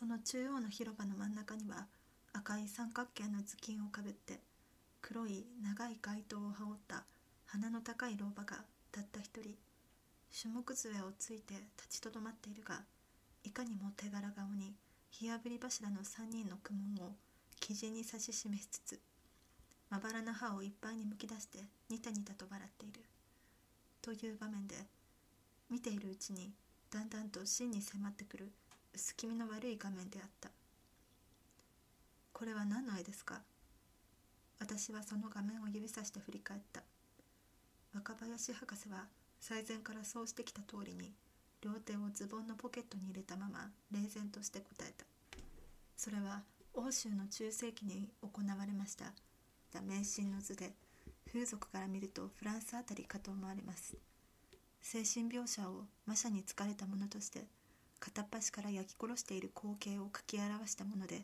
その中央の広場の真ん中には赤い三角形の頭巾をかぶって黒い長い街灯を羽織った鼻の高い老婆がたった一人樹木杖をついて立ちとどまっているがいかにも手柄顔に火あぶり柱の3人の苦悶を生地に指し示しつつまばらな歯をいっぱいにむき出してニタニタと笑っている。という場面で見ているうちにだんだんと真に迫ってくる薄気味の悪い画面であった。これは何の絵ですか？私はその画面を指さして振り返った。若林博士は最前からそうしてきた通りに両手をズボンのポケットに入れたまま冷然として答えた。それは欧州の中世紀に行われました。迷信の図で風俗から見るとフランスあたりかと思われます。精神描写を魔者に疲れたものとして片っ端から焼き殺している光景を描き表したもので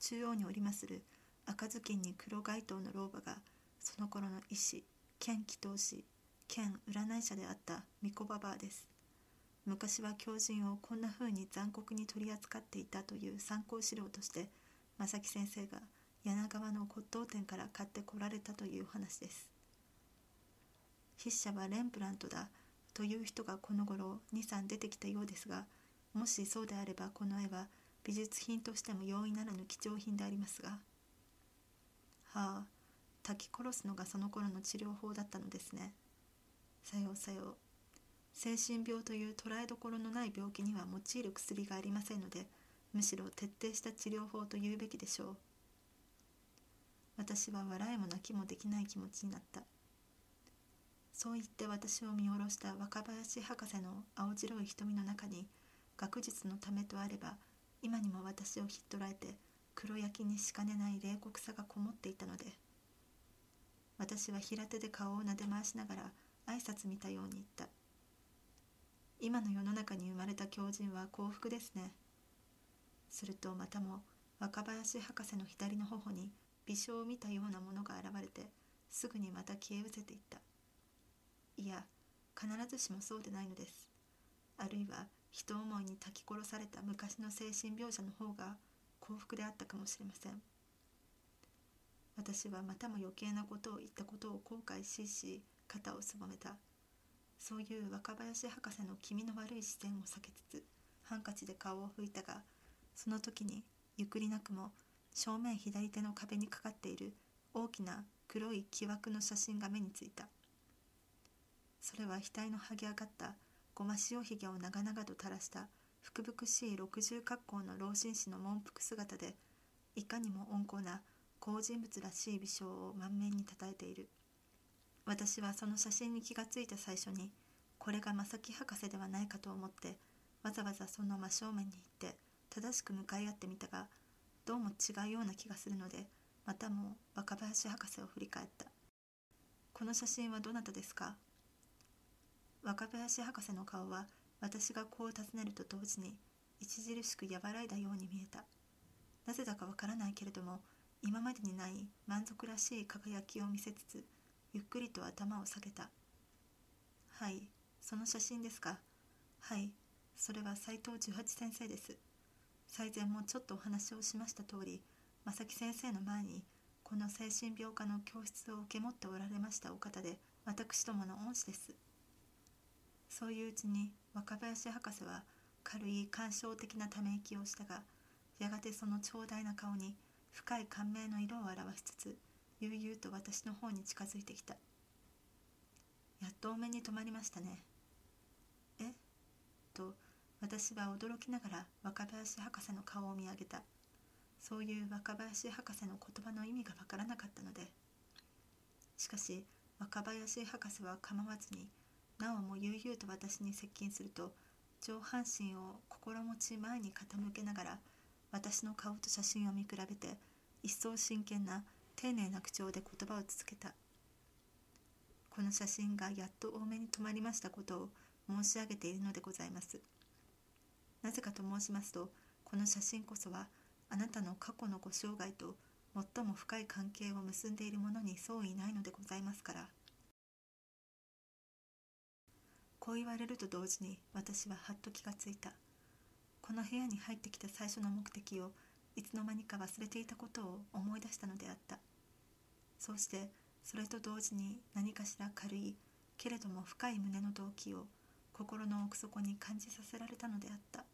中央におりまする赤ずきんに黒街灯の老婆がその頃の医師兼祈祷師兼占い師であった巫女ババアです。昔は狂人をこんな風に残酷に取り扱っていたという参考資料として正木先生が柳川の骨董店から買ってこられたという話です。筆者はレンブラントだという人がこの頃23出てきたようですがもしそうであればこの絵は美術品としても容易ならぬ貴重品でありますがはあ炊き殺すのがその頃の治療法だったのですね。さようさよう。精神病という捉えどころのない病気には用いる薬がありませんのでむしろ徹底した治療法と言うべきでしょう。私は笑いも泣きもできない気持ちになった。そう言って私を見下ろした若林博士の青白い瞳の中に学術のためとあれば今にも私をひっ捕らえて黒焼きにしかねない冷酷さがこもっていたので私は平手で顔をなで回しながら挨拶見たように言った。今の世の中に生まれた狂人は幸福ですね。するとまたも若林博士の左の頬に微笑を見たようなものが現れてすぐにまた消え失せていった。いや必ずしもそうでないのです。あるいは人思いに焚き殺された昔の精神病者の方が幸福であったかもしれません。私はまたも余計なことを言ったことを後悔しし肩をすぼめた。そういう若林博士の気味の悪い視線を避けつつハンカチで顔を拭いたがその時にゆっくりなくも正面左手の壁にかかっている大きな黒い木枠の写真が目についた。それは額の剥げ上がったごま塩ひげを長々と垂らした福々しい六十格好の老紳士の文服姿でいかにも温厚な好人物らしい微笑を満面にたたえている。私はその写真に気がついた最初にこれが正木博士ではないかと思ってわざわざその真正面に行って正しく向かい合ってみたがどうも違うような気がするのでまたも若林博士を振り返った。この写真はどなたですか？若林博士の顔は私がこう尋ねると同時に著しく和らいだように見えた。なぜだかわからないけれども今までにない満足らしい輝きを見せつつゆっくりと頭を下げた。はいその写真ですか。はいそれは斎藤十八先生です。最前もちょっとお話をしました通り正木先生の前にこの精神病科の教室を受け持っておられましたお方で私どもの恩師です。そういううちに若林博士は軽い感傷的なため息をしたがやがてその長大な顔に深い感銘の色を表しつつ悠々と私の方に近づいてきた。やっとお目に留まりましたね。え？と私は驚きながら若林博士の顔を見上げた。そういう若林博士の言葉の意味がわからなかったのでしかし若林博士は構わずになおも悠々と私に接近すると上半身を心持ち前に傾けながら私の顔と写真を見比べて一層真剣な丁寧な口調で言葉を続けた。この写真がやっと多めに止まりましたことを申し上げているのでございます。なぜかと申しますとこの写真こそはあなたの過去のご生涯と最も深い関係を結んでいるものに相違ないのでございますから。こう言われると同時に私ははっと気がついた。この部屋に入ってきた最初の目的をいつの間にか忘れていたことを思い出したのであった。そうしてそれと同時に何かしら軽いけれども深い胸の動機を心の奥底に感じさせられたのであった。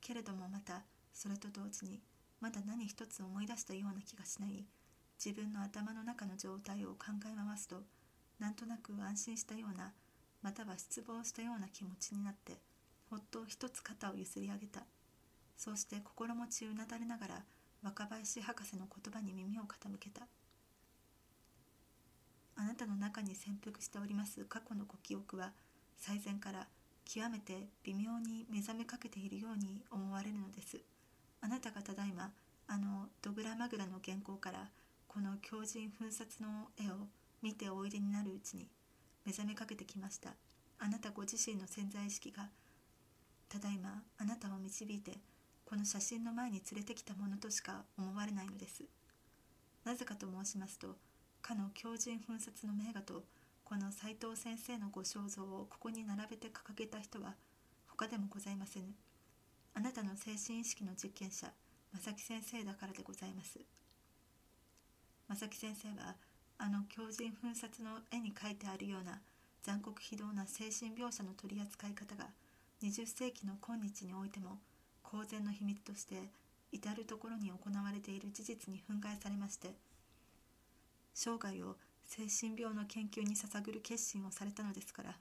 けれどもまたそれと同時にまだ何一つ思い出したような気がしない自分の頭の中の状態を考え回すとなんとなく安心したようなまたは失望したような気持ちになってほっと一つ肩をゆすり上げた。そうして心持ちうなだれながら若林博士の言葉に耳を傾けた。あなたの中に潜伏しております過去のご記憶は最前から極めて微妙に目覚めかけているように思われるのです。あなたがただいまあのドグラマグラの原稿からこの狂人噴殺の絵を見ておいでになるうちに目覚めかけてきました。あなたご自身の潜在意識がただいまあなたを導いてこの写真の前に連れてきたものとしか思われないのです。なぜかと申しますとかの狂人噴殺の名画とこの斎藤先生のご肖像をここに並べて掲げた人は他でもございませぬ。あなたの精神意識の実験者正木先生だからでございます。正木先生はあの狂人噴殺の絵に描いてあるような残酷非道な精神描写の取り扱い方が20世紀の今日においても公然の秘密として至る所に行われている事実に憤慨されまして生涯を精神病の研究に捧ぐる決心をされたのですから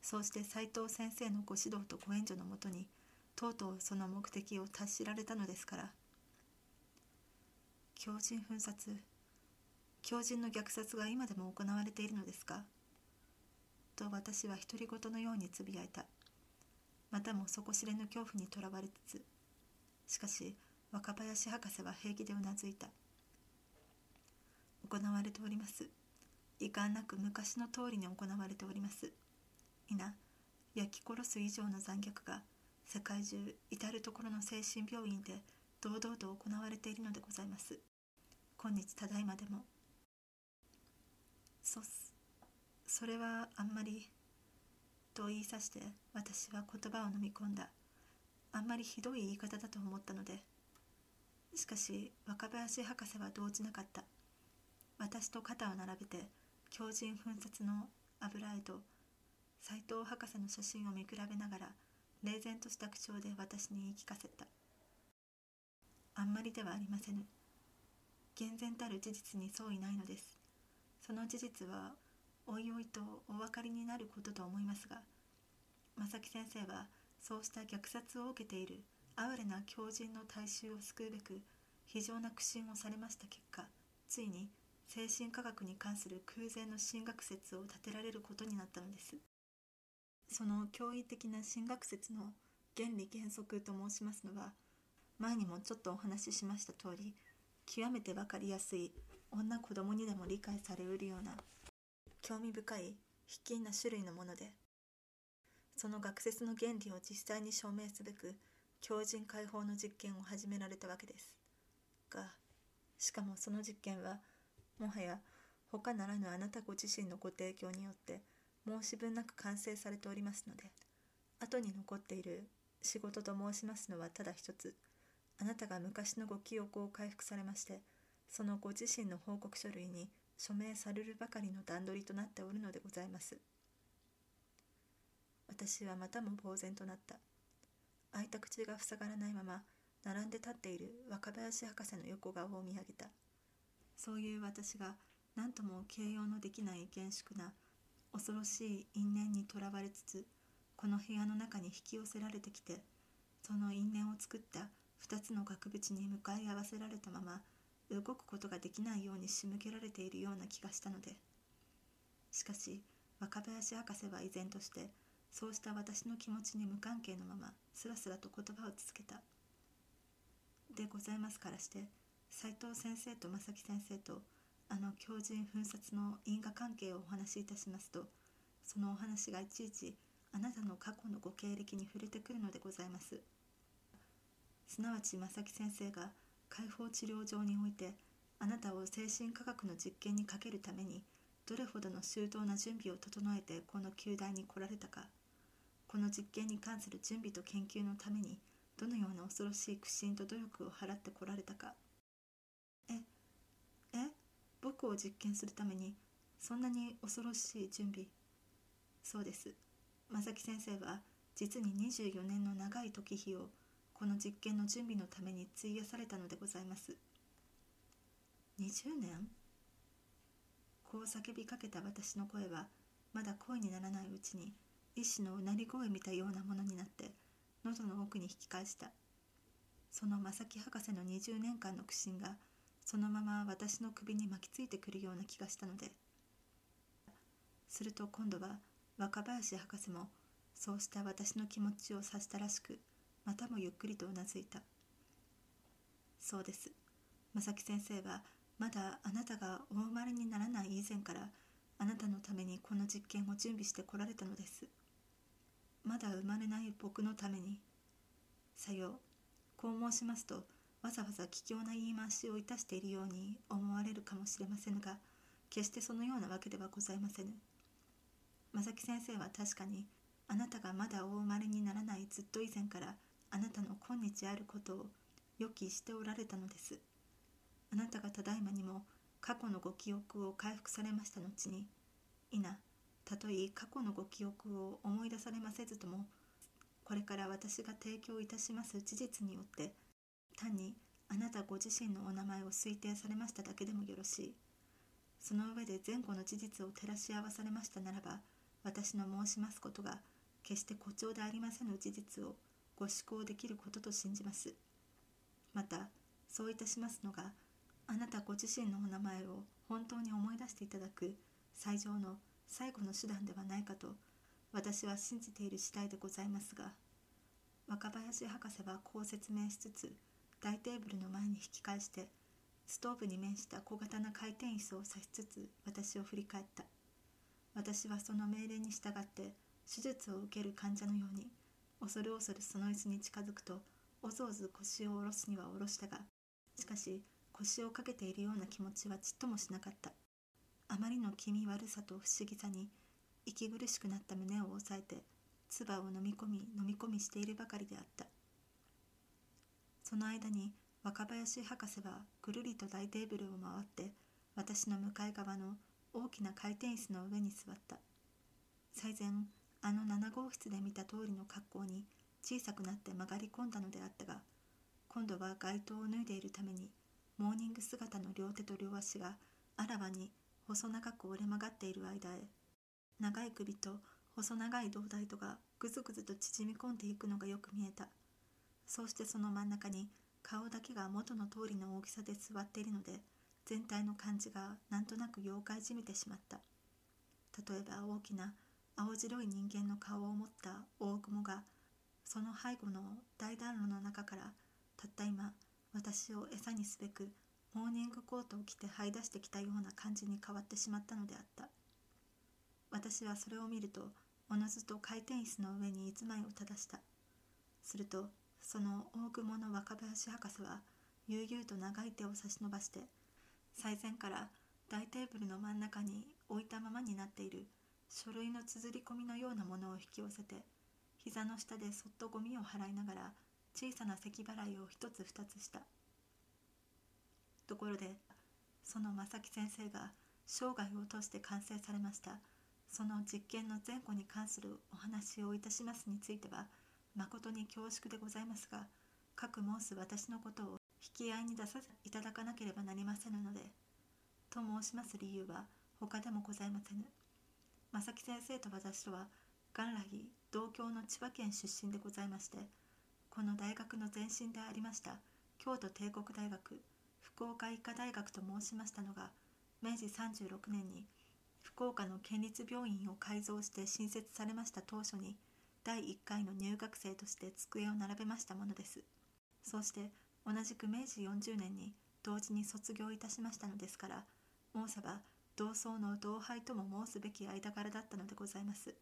そうして斎藤先生のご指導とご援助のもとにとうとうその目的を達しられたのですから狂人噴殺狂人の虐殺が今でも行われているのですか？と私は独り言のようにつぶやいた。またも底知れぬ恐怖にとらわれつつしかし若林博士は平気でうなずいた。行われております。遺憾なく昔の通りに行われております。皆焼き殺す以上の残虐が世界中至る所の精神病院で堂々と行われているのでございます。今日ただいまでもそそれはあんまりと言いさして私は言葉を飲み込んだ。あんまりひどい言い方だと思ったので。しかし若林博士は動じなかった。私と肩を並べて狂人噴殺の油絵と斎藤博士の写真を見比べながら冷然とした口調で私に言い聞かせた。あんまりではありませぬ厳然たる事実に相違ないのです。その事実はおいおいとお分かりになることと思いますが正木先生はそうした虐殺を受けている哀れな狂人の大衆を救うべく非常な苦心をされました結果ついに精神科学に関する空前の進学説を立てられることになったのです。その驚異的な進学説の原理原則と申しますのは前にもちょっとお話ししました通り極めて分かりやすい女子供にでも理解されうるような興味深い卑近な種類のものでその学説の原理を実際に証明すべく強靭解放の実験を始められたわけです。がしかもその実験はもはや他ならぬあなたご自身のご提供によって申し分なく完成されておりますので後に残っている仕事と申しますのはただ一つあなたが昔のご記憶を回復されましてそのご自身の報告書類に署名されるばかりの段取りとなっておるのでございます。私はまたも呆然となった。開いた口が塞がらないまま並んで立っている若林博士の横顔を見上げた。そういう私が何とも形容のできない厳粛な恐ろしい因縁にとらわれつつこの部屋の中に引き寄せられてきてその因縁を作った2つの額縁に向かい合わせられたまま動くことができないように仕向けられているような気がしたので。しかし若林博士は依然としてそうした私の気持ちに無関係のまますらすらと言葉を続けた。でございますからして斉藤先生と正木先生とあの狂人噴殺の因果関係をお話しいたしますとそのお話がいちいちあなたの過去のご経歴に触れてくるのでございます。すなわち正木先生が解放治療上においてあなたを精神科学の実験にかけるためにどれほどの周到な準備を整えてこの球大に来られたか。この実験に関する準備と研究のためにどのような恐ろしい苦心と努力を払ってこられたか。ええ僕を実験するためにそんなに恐ろしい準備。そうです。正木先生は実に24年の長い時日をこの実験の準備のために費やされたのでございます。20年？こう叫びかけた私の声はまだ声にならないうちに一種のうなり声みたようなものになって喉の奥に引き返した。その正木博士の20年間の苦心がそのまま私の首に巻きついてくるような気がしたので。すると今度は若林博士もそうした私の気持ちを察したらしくまたもゆっくりとうなずいた。そうです。正木先生はまだあなたがお生まれにならない以前からあなたのためにこの実験を準備してこられたのです。まだ生まれない僕のために。さよう。こう申しますとわざわざ卑怯な言い回しをいたしているように思われるかもしれませんが決してそのようなわけではございませぬ。正木先生は確かにあなたがまだお生まれにならないずっと以前からあなたの今日あることを予期しておられたのです。あなたがただいまにも過去のご記憶を回復されました後にいなたとえ過去のご記憶を思い出されませずともこれから私が提供いたします事実によって単にあなたご自身のお名前を推定されましただけでもよろしい。その上で前後の事実を照らし合わされましたならば私の申しますことが決して誇張でありませぬ事実をご思考できることと信じます。またそういたしますのがあなたご自身のお名前を本当に思い出していただく最上の最後の手段ではないかと私は信じている次第でございますが若林博士はこう説明しつつ大テーブルの前に引き返してストーブに面した小型な回転椅子を指しつつ私を振り返った。私はその命令に従って手術を受ける患者のように恐る恐るその椅子に近づくとおずおず腰を下ろすには下ろしたがしかし腰をかけているような気持ちはちっともしなかった。あまりの気味悪さと不思議さに息苦しくなった胸を押さえて唾を飲み込み飲み込みしているばかりであった。その間に若林博士はぐるりと大テーブルを回って私の向かい側の大きな回転椅子の上に座った。最前あの7号室で見た通りの格好に小さくなって曲がり込んだのであったが今度は街灯を脱いでいるためにモーニング姿の両手と両足があらわに細長く折れ曲がっている間へ長い首と細長い胴体とがぐずぐずと縮み込んでいくのがよく見えた。そうしてその真ん中に顔だけが元の通りの大きさで座っているので全体の感じがなんとなく妖怪じみてしまった。例えば大きな青白い人間の顔を持った大雲がその背後の大暖炉の中からたった今私を餌にすべくモーニングコートを着て這い出してきたような感じに変わってしまったのであった。私はそれを見るとおのずと回転椅子の上に居住まいを正した。するとその大雲の若林博士は悠々と長い手を差し伸ばして最前から大テーブルの真ん中に置いたままになっている。書類の綴り込みのようなものを引き寄せて膝の下でそっとゴミを払いながら小さな咳払いを一つ二つした。ところでその正木先生が生涯を通して完成されましたその実験の前後に関するお話をいたしますについては誠に恐縮でございますが各申す私のことを引き合いに出させていただかなければなりませんのでと申します理由は他でもございませぬ。正木先生と私とは元来同郷の千葉県出身でございましてこの大学の前身でありました京都帝国大学福岡医科大学と申しましたのが明治36年に福岡の県立病院を改造して新設されました当初に第1回の入学生として机を並べましたものです。そうして同じく明治40年に同時に卒業いたしましたのですから申せば同窓の同輩とも申すべき間柄だったのでございます。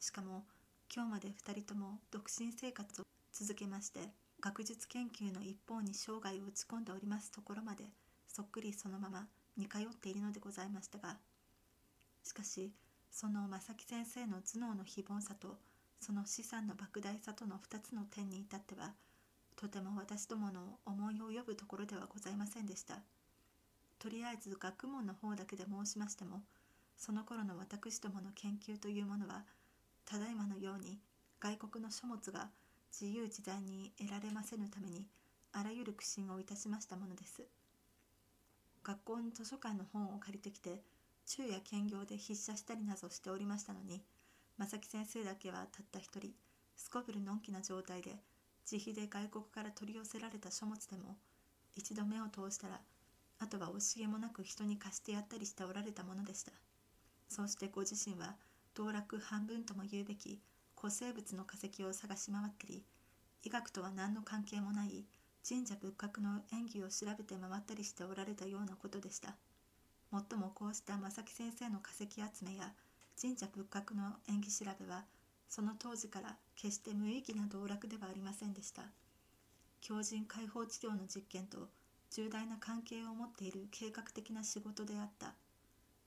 しかも今日まで2人とも独身生活を続けまして学術研究の一方に生涯を打ち込んでおりますところまでそっくりそのまま似通っているのでございましたがしかしその正木先生の頭脳の非凡さとその資産の莫大さとの2つの点に至ってはとても私どもの思い及ぶところではございませんでした。とりあえず学問の方だけで申しましてもその頃の私どもの研究というものはただいまのように外国の書物が自由自在に得られませぬためにあらゆる苦心をいたしましたものです。学校の図書館の本を借りてきて昼夜兼業で筆写したりなどしておりましたのに正木先生だけはたった一人すこぶるのんきな状態で自費で外国から取り寄せられた書物でも一度目を通したらあとは惜しげもなく人に貸してやったりしておられたものでした。そうしてご自身は道楽半分とも言うべき古生物の化石を探し回ったり医学とは何の関係もない神社仏閣の演技を調べて回ったりしておられたようなことでした。もっともこうした正木先生の化石集めや神社仏閣の演技調べはその当時から決して無意義な道楽ではありませんでした。強靭解放治療の実験と重大な関係を持っている計画的な仕事であった。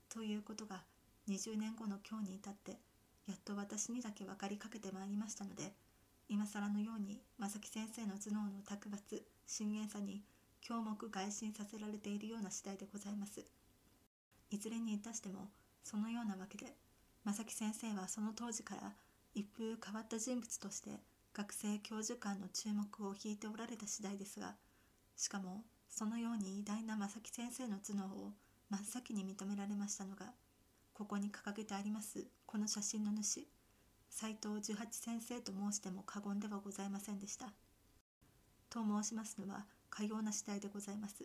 ということが20年後の今日に至ってやっと私にだけ分かりかけてまいりましたので今更のように正木先生の頭脳の卓抜深淵さに胸目外心させられているような次第でございます。いずれにいたしてもそのようなわけで正木先生はその当時から一風変わった人物として学生教授間の注目を引いておられた次第ですがしかもそのように偉大な正木先生の頭脳を真っ先に認められましたのがここに掲げてありますこの写真の主斎藤十八先生と申しても過言ではございませんでした。と申しますのはかような次第でございます。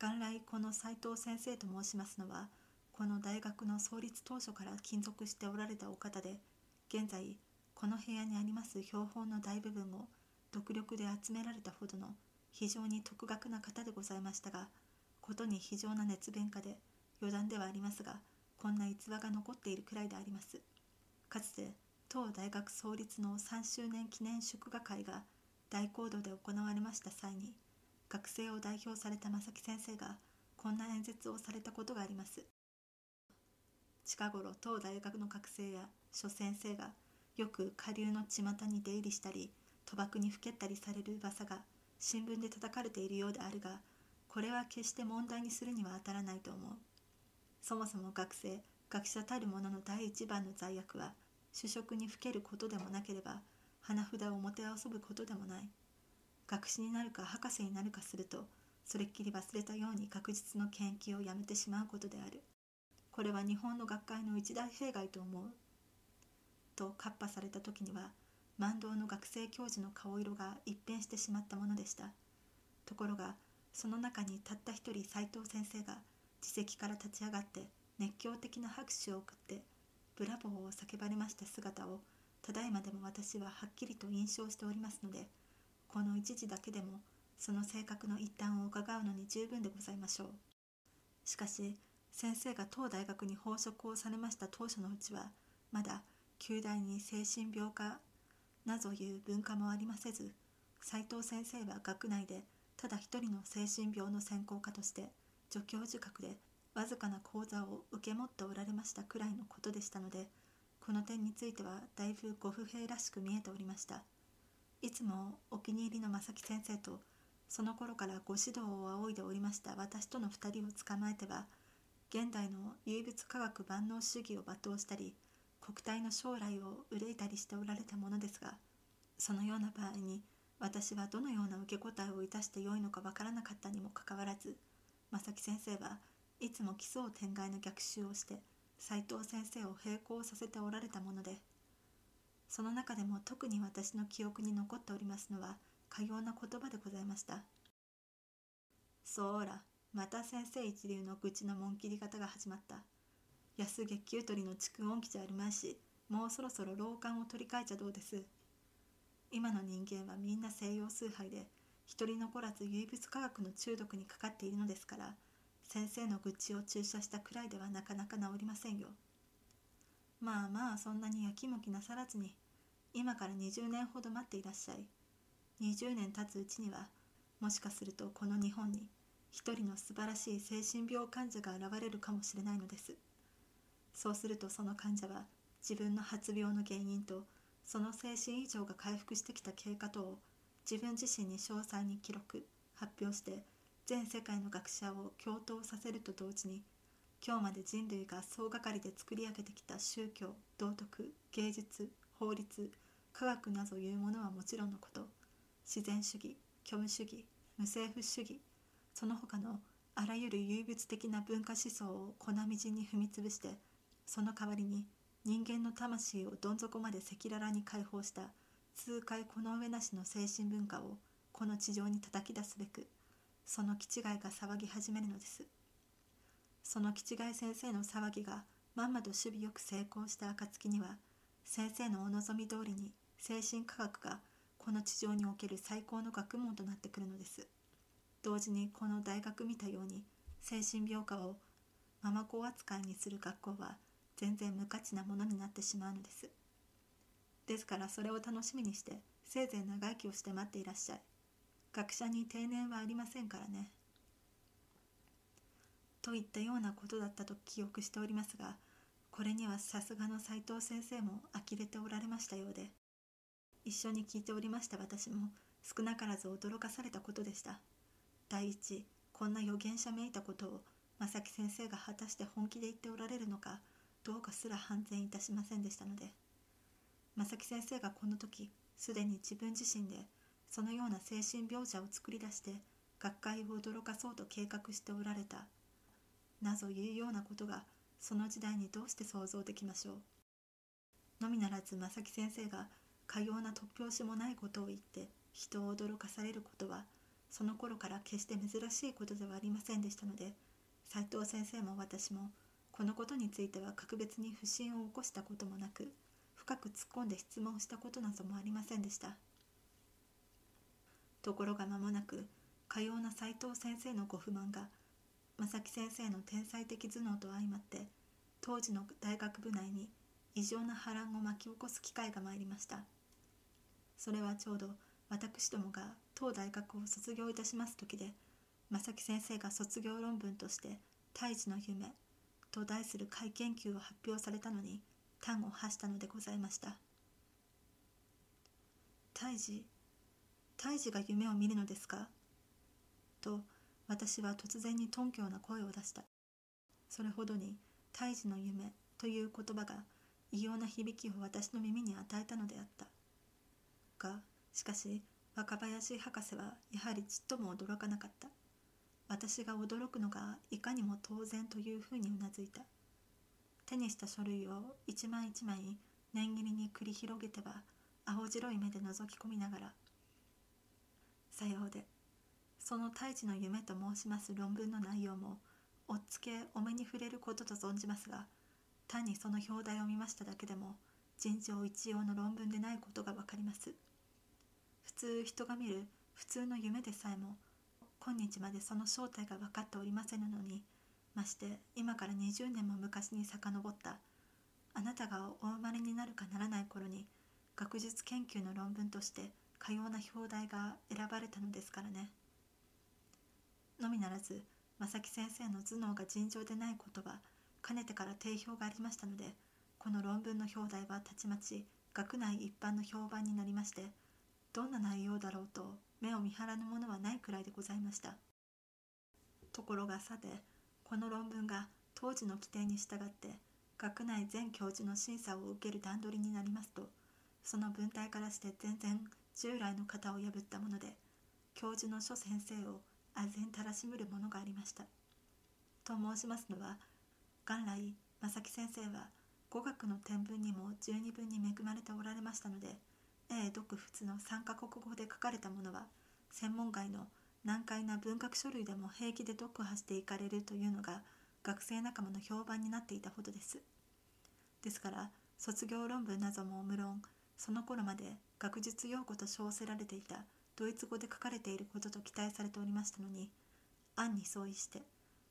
元来この斎藤先生と申しますのはこの大学の創立当初から勤続しておられたお方で現在この部屋にあります標本の大部分を独力で集められたほどの非常に特学な方でございましたがことに非常な熱弁家で余談ではありますがこんな逸話が残っているくらいであります。かつて当大学創立の3周年記念祝賀会が大講堂で行われました際に学生を代表された正木先生がこんな演説をされたことがあります。近頃当大学の学生や諸先生がよく下流の巷に出入りしたり賭博にふけったりされる噂が新聞で叩かれているようであるがこれは決して問題にするには当たらないと思う。そもそも学生学者たる者の第一番の罪悪は主食にふけることでもなければ花札をもてあそぶことでもない。学士になるか博士になるかするとそれっきり忘れたように確実の研究をやめてしまうことである。これは日本の学会の一大弊害と思う。とカッパされた時には万道の学生教授の顔色が一変してしまったものでした。ところがその中にたった一人斎藤先生が自席から立ち上がって熱狂的な拍手を送ってブラボーを叫ばれました姿をただいまでも私ははっきりと印象しておりますのでこの一時だけでもその性格の一端を伺うのに十分でございましょうしかし先生が当大学に奉職をされました当初のうちはまだ旧大に精神病科などいう文化もありませず斉藤先生は学内でただ一人の精神病の専攻科として助教授格でわずかな講座を受け持っておられましたくらいのことでしたのでこの点についてはだいぶご不平らしく見えておりました。いつもお気に入りの正木先生とその頃からご指導を仰いでおりました私との2人を捕まえては現代の唯物科学万能主義を罵倒したり国体の将来を憂いたりしておられたものですがそのような場合に私はどのような受け答えをいたしてよいのかわからなかったにもかかわらず正木先生はいつも奇想天外の逆襲をして斉藤先生を並行させておられたものでその中でも特に私の記憶に残っておりますのはかような言葉でございました。そうらまた先生一流の愚痴の紋切り方が始まった。安月給取りの蓄音機じゃあるまいしもうそろそろ老眼を取り替えちゃどうです。今の人間はみんな西洋崇拝で一人残らず唯物科学の中毒にかかっているのですから先生の愚痴を注射したくらいではなかなか治りませんよ。まあまあそんなにやきもきなさらずに今から20年ほど待っていらっしゃい。20年経つうちにはもしかするとこの日本に一人の素晴らしい精神病患者が現れるかもしれないのです。そうするとその患者は自分の発病の原因とその精神異常が回復してきた経過等を自分自身に詳細に記録発表して全世界の学者を共闘させると同時に今日まで人類が総がかりで作り上げてきた宗教道徳芸術法律科学などいうものはもちろんのこと自然主義虚無主義無政府主義その他のあらゆる唯物的な文化思想を粉みじんに踏みつぶしてその代わりに人間の魂をどん底まで赤裸々に解放した痛快この上なしの精神文化をこの地上に叩き出すべくその気違いが騒ぎ始めるのです。その気違い先生の騒ぎがまんまと守備よく成功した暁には先生のお望み通りに精神科学がこの地上における最高の学問となってくるのです。同時にこの大学見たように精神病科をママ子扱いにする学校は全然無価値なものになってしまうのです。ですからそれを楽しみにしてせいぜい長生きをして待っていらっしゃい。学者に定年はありませんからね。といったようなことだったと記憶しておりますがこれにはさすがの斎藤先生も呆れておられましたようで一緒に聞いておりました私も少なからず驚かされたことでした。第一こんな預言者めいたことを正木先生が果たして本気で言っておられるのか。どうかすら判然いたしませんでしたので正木先生がこの時すでに自分自身でそのような精神病者を作り出して学会を驚かそうと計画しておられたなぞいうようなことがその時代にどうして想像できましょう。のみならず正木先生がかような突拍子もないことを言って人を驚かされることはその頃から決して珍しいことではありませんでしたので斉藤先生も私もこのことについては格別に不審を起こしたこともなく深く突っ込んで質問したことなどもありませんでした。ところが間もなくかような斉藤先生のご不満が正木先生の天才的頭脳と相まって当時の大学部内に異常な波乱を巻き起こす機会が参りました。それはちょうど私どもが当大学を卒業いたします時で正木先生が卒業論文として「胎児の夢」と題する会研究を発表されたのに端を発したのでございました。胎児胎児が夢を見るのですか？と私は突然に頓強な声を出した。それほどに胎児の夢という言葉が異様な響きを私の耳に与えたのであった。がしかし若林博士はやはりちっとも驚かなかった。私が驚くのがいかにも当然というふうにうなずいた。手にした書類を一枚一枚念切りに繰り広げては青白い目で覗き込みながら「さようで。その太一の夢と申します論文の内容もおっつけお目に触れることと存じますが単にその表題を見ましただけでも尋常一様の論文でないことがわかります。普通人が見る普通の夢でさえも今日までその正体が分かっておりませぬのにまして今から20年も昔に遡ったあなたがお生まれになるかならない頃に学術研究の論文としてかような表題が選ばれたのですからねのみならず正木先生の頭脳が尋常でないことはかねてから定評がありましたのでこの論文の表題はたちまち学内一般の評判になりましてどんな内容だろうと目を見張らぬものはないくらいでございました。ところがさてこの論文が当時の規定に従って学内全教授の審査を受ける段取りになりますとその文体からして全然従来の型を破ったもので教授の諸先生を唖然たらしむるものがありました。と申しますのは元来正木先生は語学の天文にも十二分に恵まれておられましたので英読仏の3カ国語で書かれたものは専門外の難解な文学書類でも平気で読破していかれるというのが 学生仲間の評判になっていたほどです。ですから卒業論文なども無論その頃まで学術用語と称せられていたドイツ語で書かれていることと期待されておりましたのに案に相違して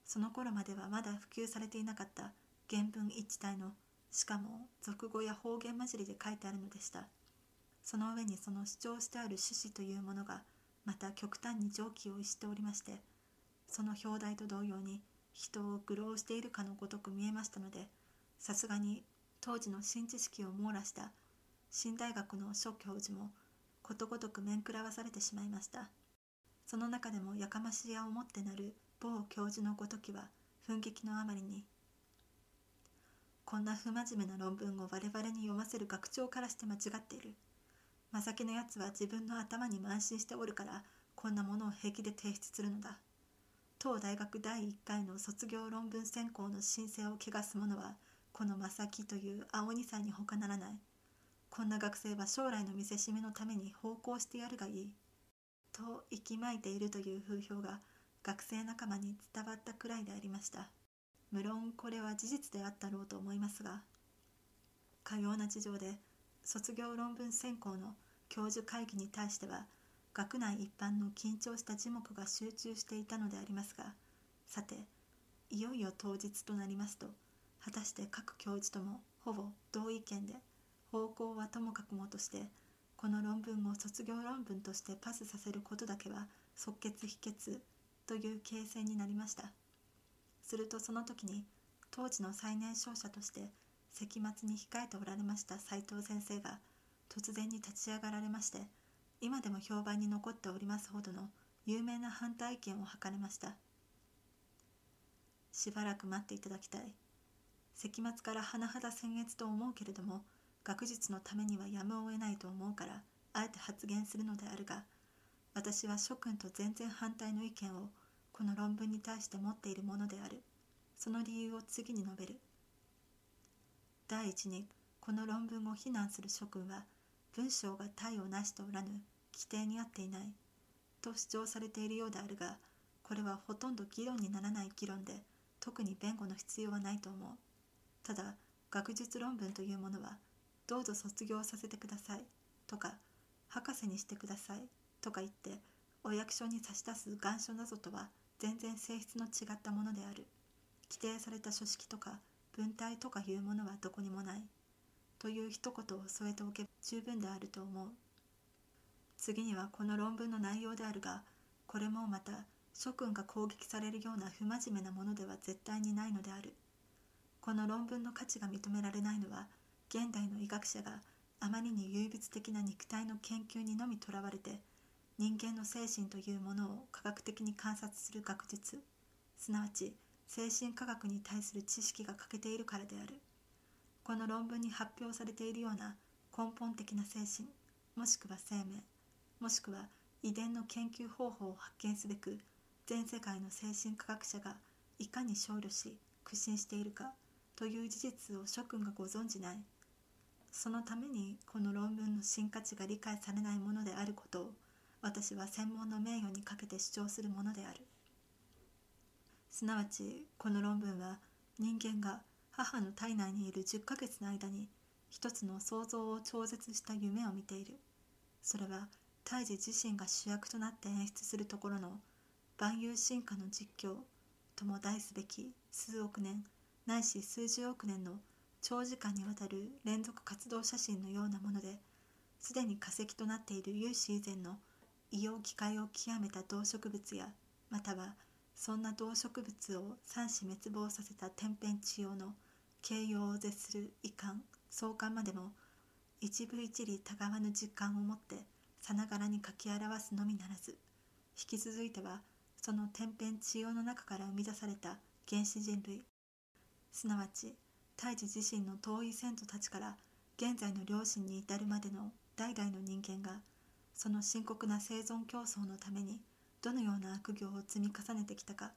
その頃まではまだ普及されていなかった原文一致体のしかも俗語や方言混じりで書いてあるのでした。その上にその主張してある趣旨というものがまた極端に常軌を逸しておりましてその表題と同様に人を愚弄しているかのごとく見えましたのでさすがに当時の新知識を網羅した新大学の諸教授もことごとく面食らわされてしまいました。その中でもやかましやをもってなる某教授のごときは奮撃のあまりにこんな不真面目な論文を我々に読ませる学長からして間違っている。正木のやつは自分の頭に慢心しておるからこんなものを平気で提出するのだ。当大学第1回の卒業論文選考の申請を汚す者はこの正木という青二歳に他ならない。こんな学生は将来の見せしめのために奉公してやるがいい。と息巻いているという風評が学生仲間に伝わったくらいでありました。無論これは事実であったろうと思いますがかような事情で卒業論文選考の教授会議に対しては学内一般の緊張した樹木が集中していたのでありますがさていよいよ当日となりますと果たして各教授ともほぼ同意見で方向はともかくもとしてこの論文を卒業論文としてパスさせることだけは即決否決という形勢になりました。するとその時に当時の最年少者として石末に控えておられました斉藤先生が突然に立ち上がられまして今でも評判に残っておりますほどの有名な反対意見を図れました。しばらく待っていただきたい。石末から甚だ僭越と思うけれども学術のためにはやむを得ないと思うからあえて発言するのであるが私は諸君と全然反対の意見をこの論文に対して持っているものである。その理由を次に述べる。第一にこの論文を非難する諸君は文章が体をなしておらぬ規定に合っていない。と主張されているようであるがこれはほとんど議論にならない議論で特に弁護の必要はないと思う。ただ学術論文というものはどうぞ卒業させてください。とか博士にしてください。とか言ってお役所に差し出す願書などとは全然性質の違ったものである。規定された書式とか文体とかいうものはどこにもない。という一言を添えておけば十分であると思う。次にはこの論文の内容であるがこれもまた諸君が攻撃されるような不真面目なものでは絶対にないのである。この論文の価値が認められないのは現代の医学者があまりに唯物的な肉体の研究にのみとらわれて人間の精神というものを科学的に観察する学術。すなわち精神科学に対する知識が欠けているからである。この論文に発表されているような根本的な精神もしくは生命もしくは遺伝の研究方法を発見すべく全世界の精神科学者がいかに勝利し苦心しているかという事実を諸君がご存じない。そのためにこの論文の真価値が理解されないものであることを私は専門の名誉にかけて主張するものである。すなわちこの論文は人間が母の体内にいる10ヶ月の間に一つの想像を超絶した夢を見ている。それは胎児自身が主役となって演出するところの万有進化の実況とも題すべき数億年ないし数十億年の長時間にわたる連続活動写真のようなものですでに化石となっている有史以前の異様機械を極めた動植物やまたはそんな動植物を三死滅亡させた天変地様の形容を絶する遺憾壮観までも一部一理たがわぬ実感を持ってさながらに書き表すのみならず引き続いてはその天変地様の中から生み出された原始人類すなわち胎児自身の遠い先祖たちから現在の両親に至るまでの代々の人間がその深刻な生存競争のためにどのような悪行を積み重ねてきたか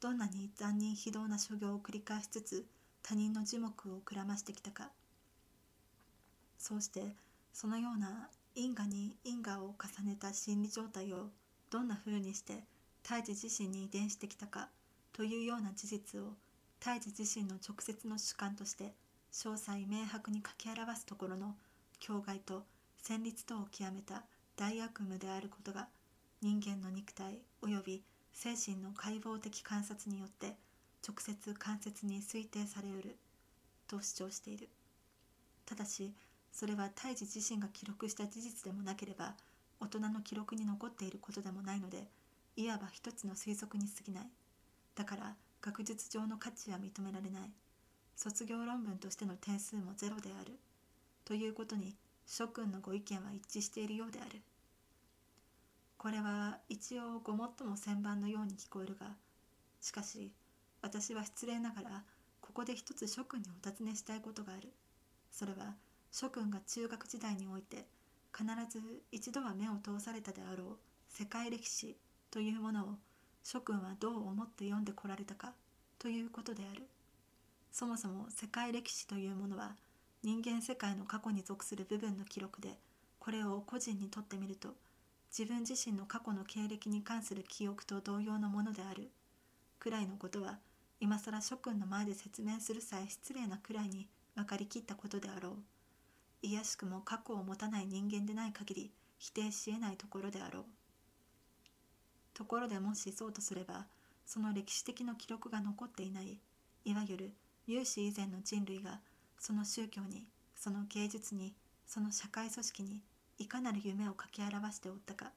どんなに残忍非道な所業を繰り返しつつ他人の樹木をくらましてきたか。そうしてそのような因果に因果を重ねた心理状態をどんなふうにして胎児自身に遺伝してきたかというような事実を胎児自身の直接の主観として詳細明白に書き表すところの境外と戦慄とを極めた大悪夢であることが人間の肉体及び精神の解剖的観察によって直接間接に推定されうると主張している。ただしそれは胎児自身が記録した事実でもなければ大人の記録に残っていることでもないのでいわば一つの推測に過ぎない。だから学術上の価値は認められない。卒業論文としての点数もゼロである。ということに諸君のご意見は一致しているようである。これは一応ごもっとも旋盤のように聞こえるがしかし私は失礼ながらここで一つ諸君にお尋ねしたいことがある。それは諸君が中学時代において必ず一度は目を通されたであろう世界歴史というものを諸君はどう思って読んでこられたかということである。そもそも世界歴史というものは人間世界の過去に属する部分の記録でこれを個人にとってみると自分自身の過去の経歴に関する記憶と同様のものである。くらいのことは今更諸君の前で説明するさえ失礼なくらいに分かりきったことであろう。いやしくも過去を持たない人間でない限り否定しえないところであろう。ところでもしそうとすればその歴史的な記録が残っていないいわゆる有史以前の人類がその宗教にその芸術にその社会組織にいかなる夢を書き表しておったか。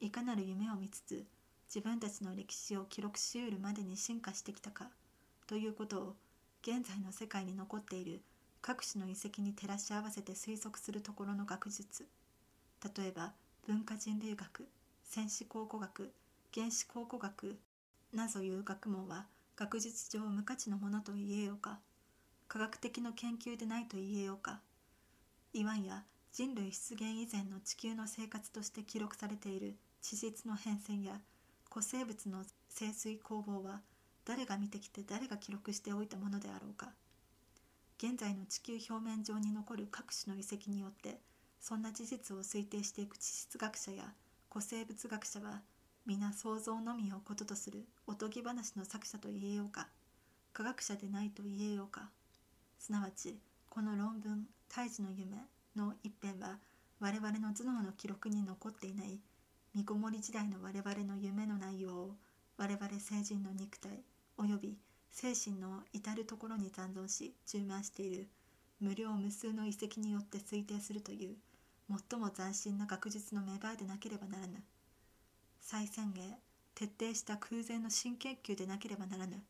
いかなる夢を見つつ自分たちの歴史を記録しうるまでに進化してきたか。ということを現在の世界に残っている各種の遺跡に照らし合わせて推測するところの学術。例えば文化人類学戦士考古学原子考古学などいう学問は学術上無価値のものと言えようか。科学的の研究でないと言えようか。いわんや人類出現以前の地球の生活として記録されている地質の変遷や古生物の清水工房は誰が見てきて誰が記録しておいたものであろうか。現在の地球表面上に残る各種の遺跡によってそんな事実を推定していく地質学者や古生物学者は皆想像のみをこととするおとぎ話の作者と言えようか科学者でないと言えようか。すなわちこの論文「胎児の夢」の一編は我々の頭脳の記録に残っていない見こもり時代の我々の夢の内容を我々成人の肉体および精神の至る所に残存し充満している無料無数の遺跡によって推定するという最も斬新な学術の芽生えでなければならぬ再宣言徹底した空前の新研究でなければならぬ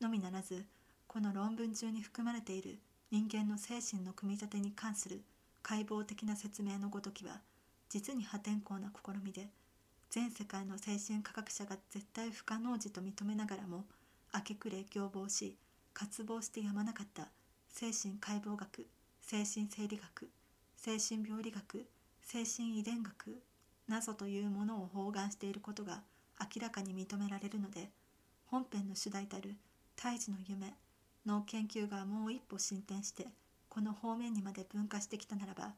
のみならずこの論文中に含まれている人間の精神の組み立てに関する解剖的な説明のごときは実に破天荒な試みで全世界の精神科学者が絶対不可能時と認めながらも明け暮れ凶暴し渇望してやまなかった精神解剖学精神生理学精神病理学精神遺伝学などというものを包含していることが明らかに認められるので本編の主題たる「胎児の夢」の研究がもう一歩進展してこの方面にまで分化してきたならば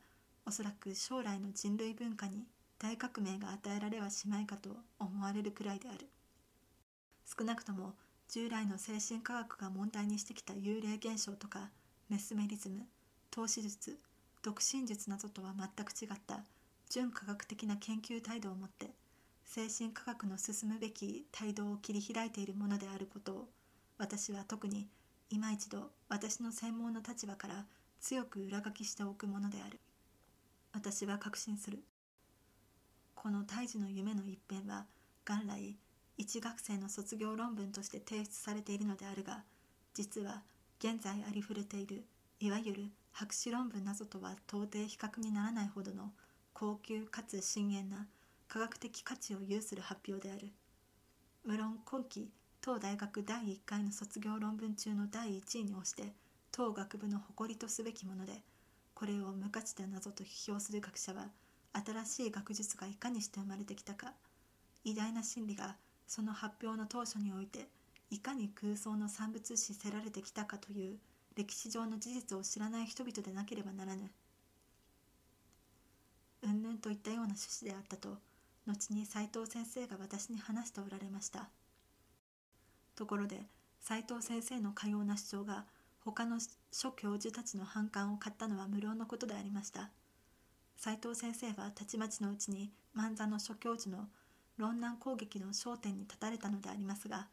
おそらく将来の人類文化に大革命が与えられはしまいかと思われるくらいである。少なくとも従来の精神科学が問題にしてきた幽霊現象とかメスメリズム投資術独身術などとは全く違った純科学的な研究態度を持って精神科学の進むべき態度を切り開いているものであることを私は特に今一度私の専門の立場から強く裏書きしておくものである。私は確信するこの胎児の夢の一編は元来一学生の卒業論文として提出されているのであるが実は現在ありふれているいわゆる博士論文などとは到底比較にならないほどの高級かつ深遠な科学的価値を有する発表である無論今期当大学第1回の卒業論文中の第1位に推して当学部の誇りとすべきものでこれを無価値だ謎と批評する学者は新しい学術がいかにして生まれてきたか偉大な真理がその発表の当初においていかに空想の産物視せられてきたかという歴史上の事実を知らない人々でなければならぬ。うんぬんといったような趣旨であったと後に斉藤先生が私に話しておられましたところで斉藤先生のかような主張が他の諸教授たちの反感を買ったのは無料のことでありました。斉藤先生はたちまちのうちに万座の諸教授の論難攻撃の焦点に立たれたのでありますが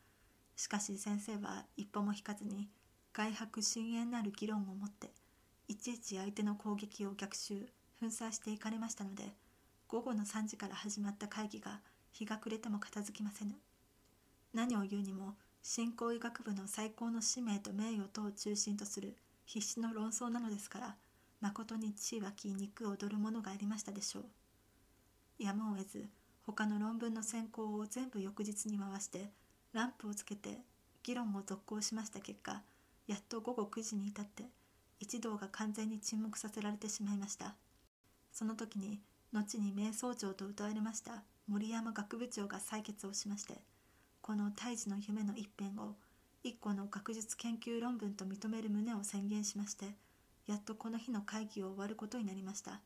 しかし先生は一歩も引かずに外泊深淵なる議論を持っていちいち相手の攻撃を逆襲粉砕していかれましたので午後の3時から始まった会議が日が暮れても片付きませぬ。何を言うにも信仰医学部の最高の使命と名誉とを中心とする必死の論争なのですからまことに血湧き肉躍るものがありましたでしょう。やむを得ず他の論文の選考を全部翌日に回してランプをつけて議論を続行しました結果やっと午後9時に至って一同が完全に沈黙させられてしまいました。その時に後に名総長と歌われました森山学部長が採決をしましてこの胎児の夢の一編を一個の学術研究論文と認める旨を宣言しましてやっとこの日の会議を終わることになりました。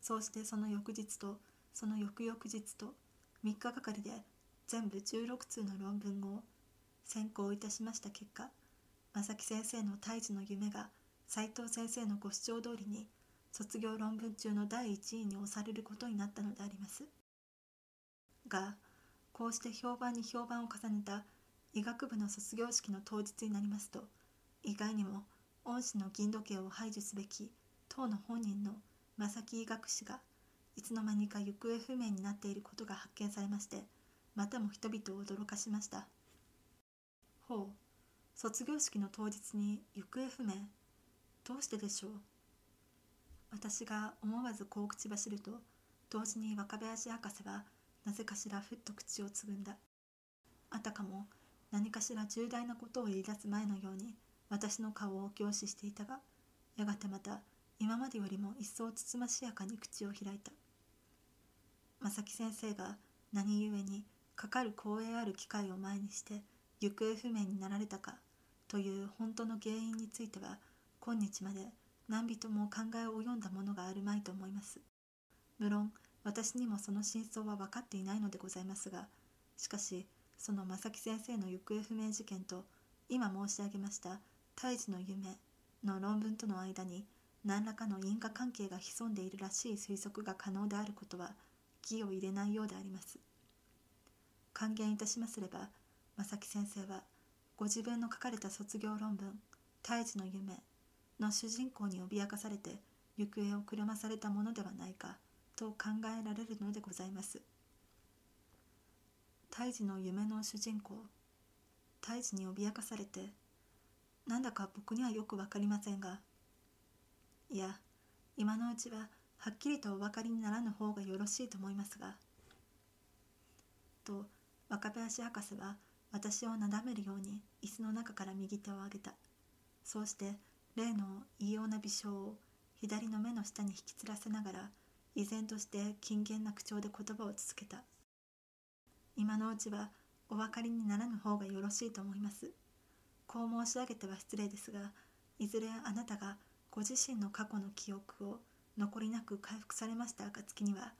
そうしてその翌日とその翌々日と3日がかりで全部16通の論文を選考いたしました結果正木先生の胎児の夢が斉藤先生のご主張通りに卒業論文中の第1位に押されることになったのであります。がこうして評判に評判を重ねた医学部の卒業式の当日になりますと意外にも恩師の銀時計を排除すべき当の本人の正木医学士がいつの間にか行方不明になっていることが発見されましてまたも人々を驚かしました。ほう卒業式の当日に行方不明どうしてでしょう？私が思わずこう口走ると同時に若林博士はなぜかしらふっと口をつぐんだ。あたかも何かしら重大なことを言い出す前のように私の顔を凝視していたがやがてまた今までよりも一層つつましやかに口を開いた。正木先生が何故にかかる光栄ある機会を前にして行方不明になられたかという本当の原因については今日まで何人も考えを及んだものがあるまいと思います。無論私にもその真相は分かっていないのでございますがしかしその正木先生の行方不明事件と今申し上げました「胎児の夢」の論文との間に何らかの因果関係が潜んでいるらしい推測が可能であることは義を入れないようであります。還元いたしますれば正木先生はご自分の書かれた卒業論文「胎児の夢」の主人公に脅かされて行方をくるまされたものではないかと考えられるのでございます。胎児の夢の主人公胎児に脅かされてなんだか僕にはよく分かりませんがいや今のうちははっきりとお分かりにならぬ方がよろしいと思いますがと若林博士は私をなだめるように椅子の中から右手を上げた。そうして例の異様な微笑を左の目の下に引きつらせながら依然として謹厳な口調で言葉を続けた。今のうちはお分かりにならぬ方がよろしいと思います。こう申し上げては失礼ですがいずれあなたがご自身の過去の記憶を残りなく回復されました暁には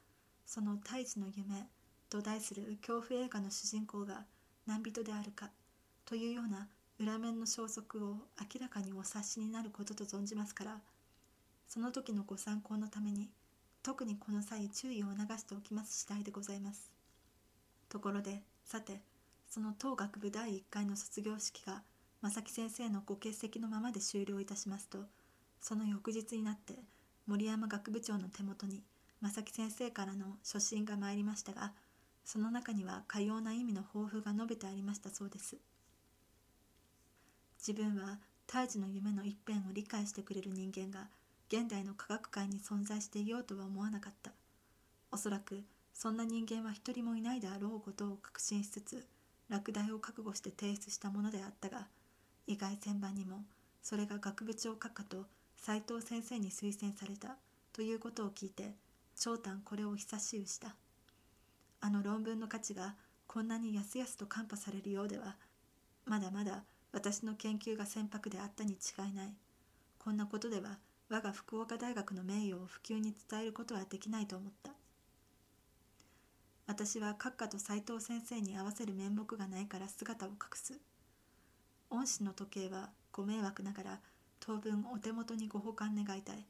その胎児の夢と題する恐怖映画の主人公が何人であるかというような裏面の消息を明らかにお察しになることと存じますからその時のご参考のために特にこの際注意を促しておきます次第でございます。ところでさてその当学部第1回の卒業式が正木先生のご欠席のままで終了いたしますとその翌日になって森山学部長の手元に正木先生からの書信が参りましたがその中にはかような意味の抱負が述べてありましたそうです自分は胎児の夢の一辺を理解してくれる人間が現代の科学界に存在していようとは思わなかった。おそらくそんな人間は一人もいないであろうことを確信しつつ落第を覚悟して提出したものであったが意外千番にもそれが学部長閣下と斉藤先生に推薦されたということを聞いて長短これを久しゅうした。あの論文の価値がこんなにやすやすと看破されるようではまだまだ私の研究が船舶であったに違いない。こんなことでは我が福岡大学の名誉を普及に伝えることはできないと思った。私は閣下と斉藤先生に合わせる面目がないから姿を隠す。恩師の時計はご迷惑ながら当分お手元にご保管願いたい。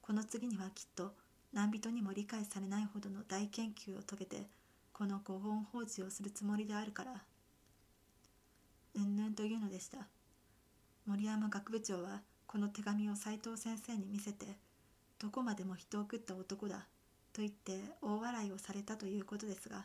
この次にはきっと何人にも理解されないほどの大研究を遂げてこのご本法事をするつもりであるから。うんぬんというのでした。森山学部長はこの手紙を斉藤先生に見せてどこまでも人を食った男だと言って大笑いをされたということですが